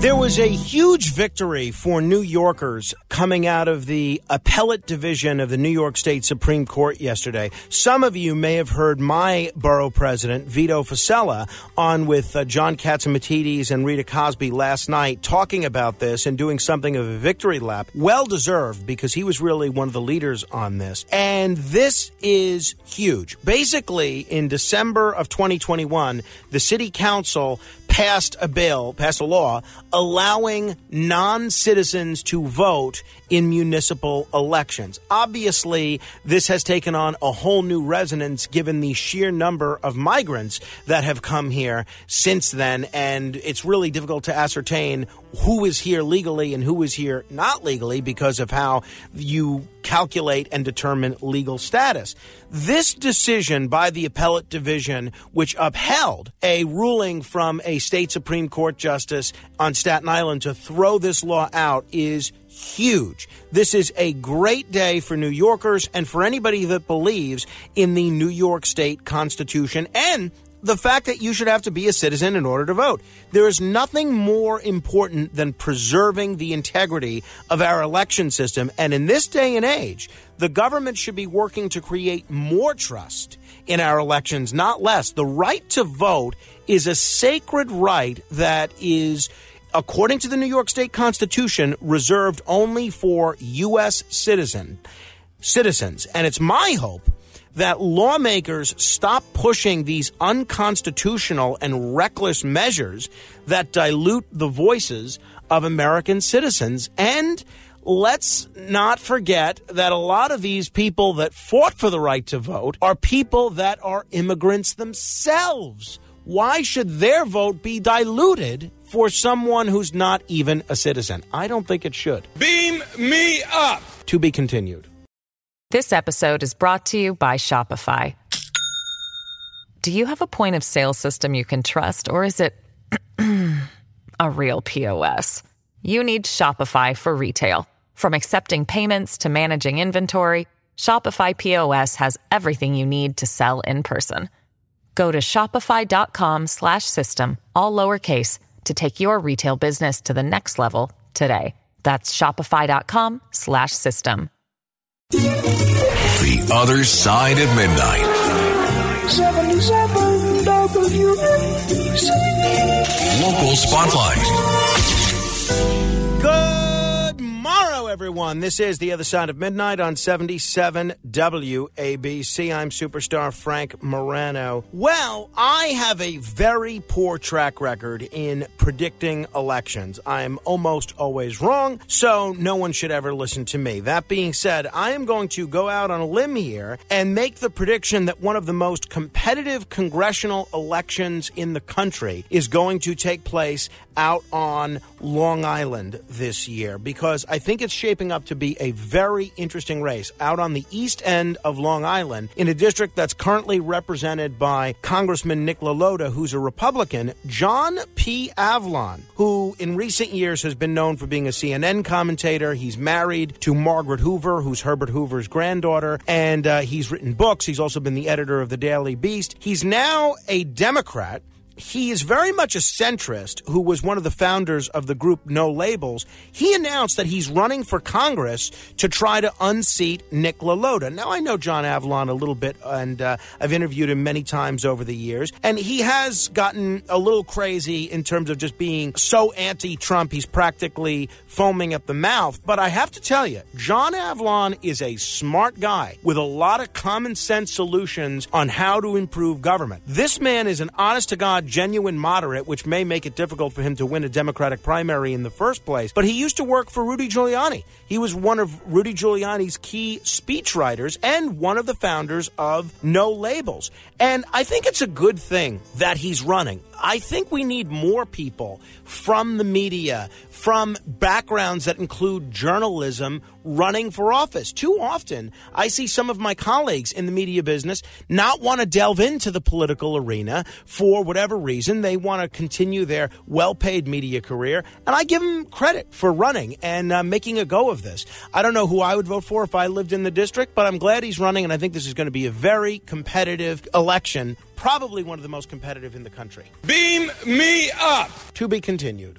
There was a huge victory for New Yorkers coming out of the appellate division of the New York State Supreme Court yesterday. Some of you may have heard my borough president, Vito Fossella, on with uh, John Catsimatidis and Rita Cosby last night talking about this and doing something of a victory lap. Well deserved because he was really one of the leaders on this. And this is huge. Basically, in December of 2021, the city council passed a bill, passed a law allowing non citizens to vote in municipal elections. Obviously, this has taken on a whole new resonance given the sheer number of migrants that have come here since then, and it's really difficult to ascertain who is here legally and who is here not legally because of how you calculate and determine legal status. This decision by the appellate division, which upheld a ruling from a state Supreme Court justice on Staten Island to throw this law out, is huge. This is a great day for New Yorkers and for anybody that believes in the New York State Constitution and the fact that you should have to be a citizen in order to vote. There is nothing more important than preserving the integrity of our election system. And in this day and age, the government should be working to create more trust in our elections, not less. The right to vote is a sacred right that is according to the New York State Constitution, reserved only for U.S. citizen citizens. And it's my hope that lawmakers stop pushing these unconstitutional and reckless measures that dilute the voices of American citizens. And let's not forget that a lot of these people that fought for the right to vote are people that are immigrants themselves. Why should their vote be diluted for someone who's not even a citizen? I don't think it should. Beam me up. To be continued. This episode is brought to you by Shopify. Do you have a point of sale system you can trust, or is it a real POS? You need Shopify for retail. From accepting payments to managing inventory, Shopify POS has everything you need to sell in person. Go to shopify.com slash system, all lowercase, to take your retail business to the next level today. That's shopify.com slash system. The Other Side of Midnight. 77 WABC. Local Spotlight. Everyone. This is The Other Side of Midnight on 77 WABC. I'm superstar Frank Morano. Well, I have a very poor track record in predicting elections. I'm almost always wrong, so no one should ever listen to me. That being said, I am going to go out on a limb here and make the prediction that one of the most competitive congressional elections in the country is going to take place out on Long Island this year because I think it's shaping up to be a very interesting race out on the east end of Long Island in a district that's currently represented by Congressman Nick LaLota, who's a Republican, John P. Avlon, who in recent years has been known for being a CNN commentator. He's married to Margaret Hoover, who's Herbert Hoover's granddaughter, and uh, he's written books. He's also been the editor of the Daily Beast. He's now a Democrat he is very much a centrist who was one of the founders of the group No Labels. He announced that he's running for Congress to try to unseat Nick LaLota. Now, I know John Avlon a little bit, and uh, I've interviewed him many times over the years, and he has gotten a little crazy in terms of just being so anti Trump, he's practically foaming at the mouth. But I have to tell you, John Avlon is a smart guy with a lot of common sense solutions on how to improve government. This man is an honest to God genuine moderate, which may make it difficult for him to win a Democratic primary in the first place. But he used to work for Rudy Giuliani. He was one of Rudy Giuliani's key speechwriters and one of the founders of No Labels. And I think it's a good thing that he's running. I think we need more people from the media, from backgrounds that include journalism, running for office. Too often, I see some of my colleagues in the media business not want to delve into the political arena for whatever reason. They want to continue their well paid media career. And I give them credit for running and uh, making a go of this. I don't know who I would vote for if I lived in the district, but I'm glad he's running. And I think this is going to be a very competitive election probably one of the most competitive in the country. Beam me up. To be continued.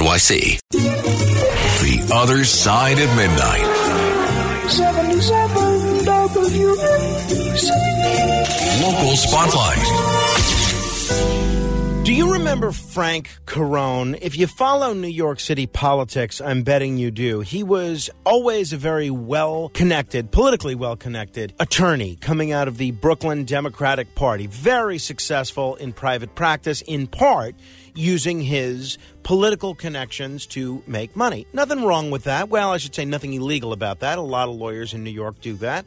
NYC. The Other Side of Midnight. 77 WABC. Local Spotlight. Do you remember Frank Carone? If you follow New York City politics, I'm betting you do. He was always a very well connected, politically well connected attorney coming out of the Brooklyn Democratic Party. Very successful in private practice, in part using his political connections to make money. Nothing wrong with that. Well, I should say nothing illegal about that. A lot of lawyers in New York do that.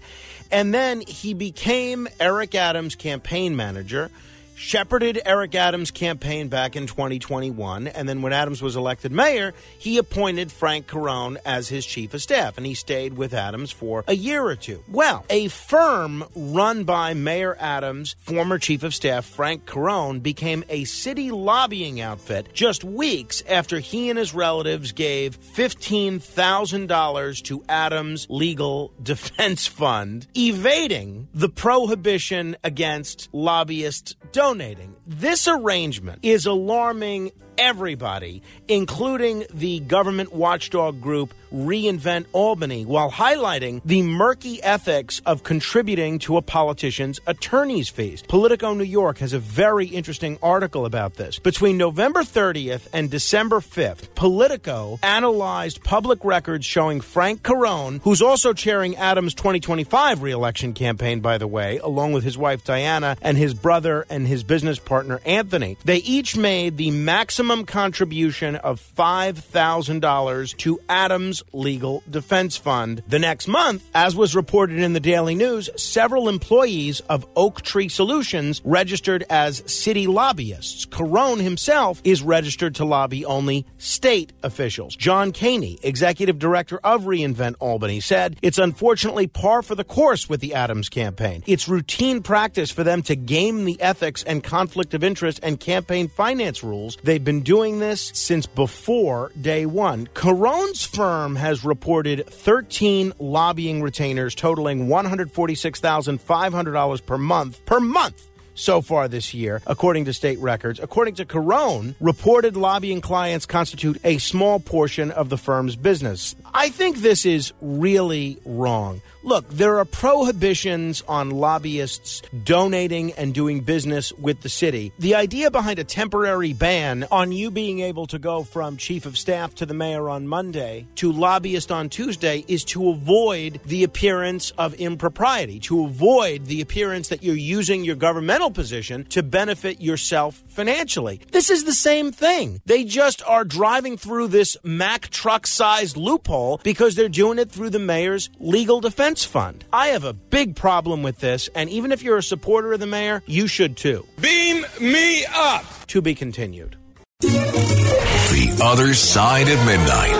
And then he became Eric Adams' campaign manager shepherded Eric Adams' campaign back in 2021. And then when Adams was elected mayor, he appointed Frank Carone as his chief of staff. And he stayed with Adams for a year or two. Well, a firm run by Mayor Adams' former chief of staff, Frank Carone, became a city lobbying outfit just weeks after he and his relatives gave $15,000 to Adams' legal defense fund, evading the prohibition against lobbyists donating. This arrangement is alarming everybody, including the government watchdog group Reinvent Albany, while highlighting the murky ethics of contributing to a politician's attorney's fees. Politico New York has a very interesting article about this. Between November 30th and December 5th, Politico analyzed public records showing Frank Carone, who's also chairing Adams' 2025 reelection campaign, by the way, along with his wife Diana and his brother and his business partner Anthony. They each made the maximum contribution of $5,000 to Adams' legal defense fund. The next month, as was reported in the Daily News, several employees of Oaktree Solutions registered as city lobbyists. Carone himself is registered to lobby only state officials. John Kaehny, executive director of Reinvent Albany, said it's unfortunately par for the course with the Adams campaign. It's routine practice for them to game the ethics and conflict of interest and campaign finance rules. They've been doing this since before day one. Carone's firm has reported 13 lobbying retainers totaling $146,500 per month per month so far this year, according to state records. According to Carone, reported lobbying clients constitute a small portion of the firm's business. I think this is really wrong. Look, there are prohibitions on lobbyists donating and doing business with the city. The idea behind a temporary ban on you being able to go from chief of staff to the mayor on Monday to lobbyist on Tuesday is to avoid the appearance of impropriety, to avoid the appearance that you're using your governmental position to benefit yourself financially. This is the same thing. They just are driving through this Mack truck sized loophole because they're doing it through the mayor's legal defense fund. I have a big problem with this, and even if you're a supporter of the mayor, you should too. Beam me up. To be continued. The Other Side of Midnight.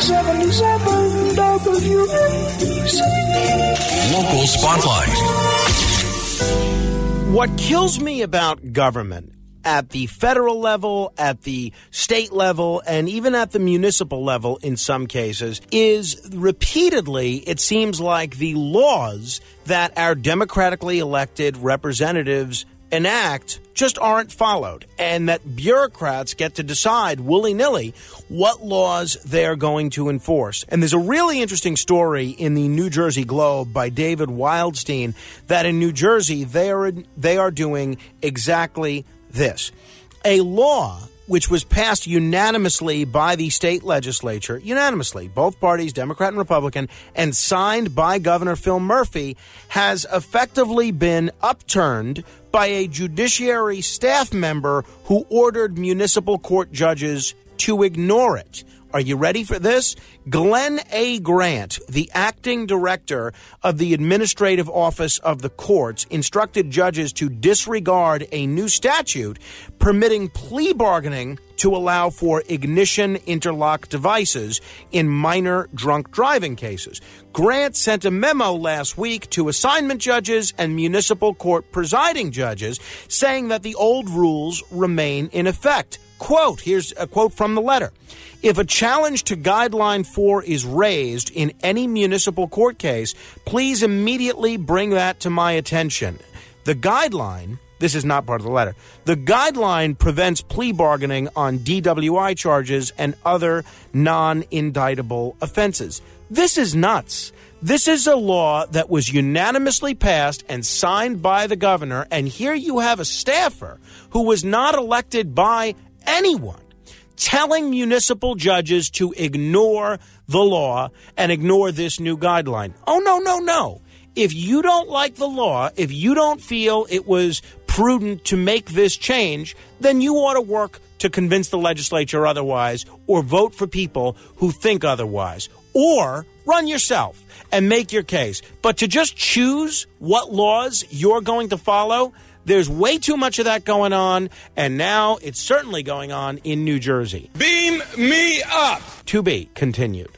77 WABC. Local Spotlight. What kills me about government at the federal level, at the state level, and even at the municipal level in some cases is repeatedly, it seems like the laws that our democratically elected representatives enact just aren't followed, and that bureaucrats get to decide willy nilly what laws they're going to enforce. And there's a really interesting story in the New Jersey Globe by David Wildstein that in New Jersey they are they are doing exactly this. A law which was passed unanimously by the state legislature, unanimously, both parties, Democrat and Republican, and signed by Governor Phil Murphy, has effectively been upturned by a judiciary staff member who ordered municipal court judges to ignore it. Are you ready for this? Glenn A. Grant, the acting director of the Administrative Office of the Courts, instructed judges to disregard a new statute permitting plea bargaining to allow for ignition interlock devices in minor drunk driving cases. Grant sent a memo last week to assignment judges and municipal court presiding judges saying that the old rules remain in effect. Quote, here's a quote from the letter. If a challenge to Guideline 4 is raised in any municipal court case, please immediately bring that to my attention. The guideline, this is not part of the letter, the guideline prevents plea bargaining on DWI charges and other non indictable offenses. This is nuts. This is a law that was unanimously passed and signed by the governor, and here you have a staffer who was not elected by anyone telling municipal judges to ignore the law and ignore this new guideline. Oh, no, no, no. If you don't like the law, if you don't feel it was prudent to make this change, then you ought to work to convince the legislature otherwise or vote for people who think otherwise. Or run yourself and make your case. But to just choose what laws you're going to follow, there's way too much of that going on, and now it's certainly going on in New Jersey. Beam me up. To be continued.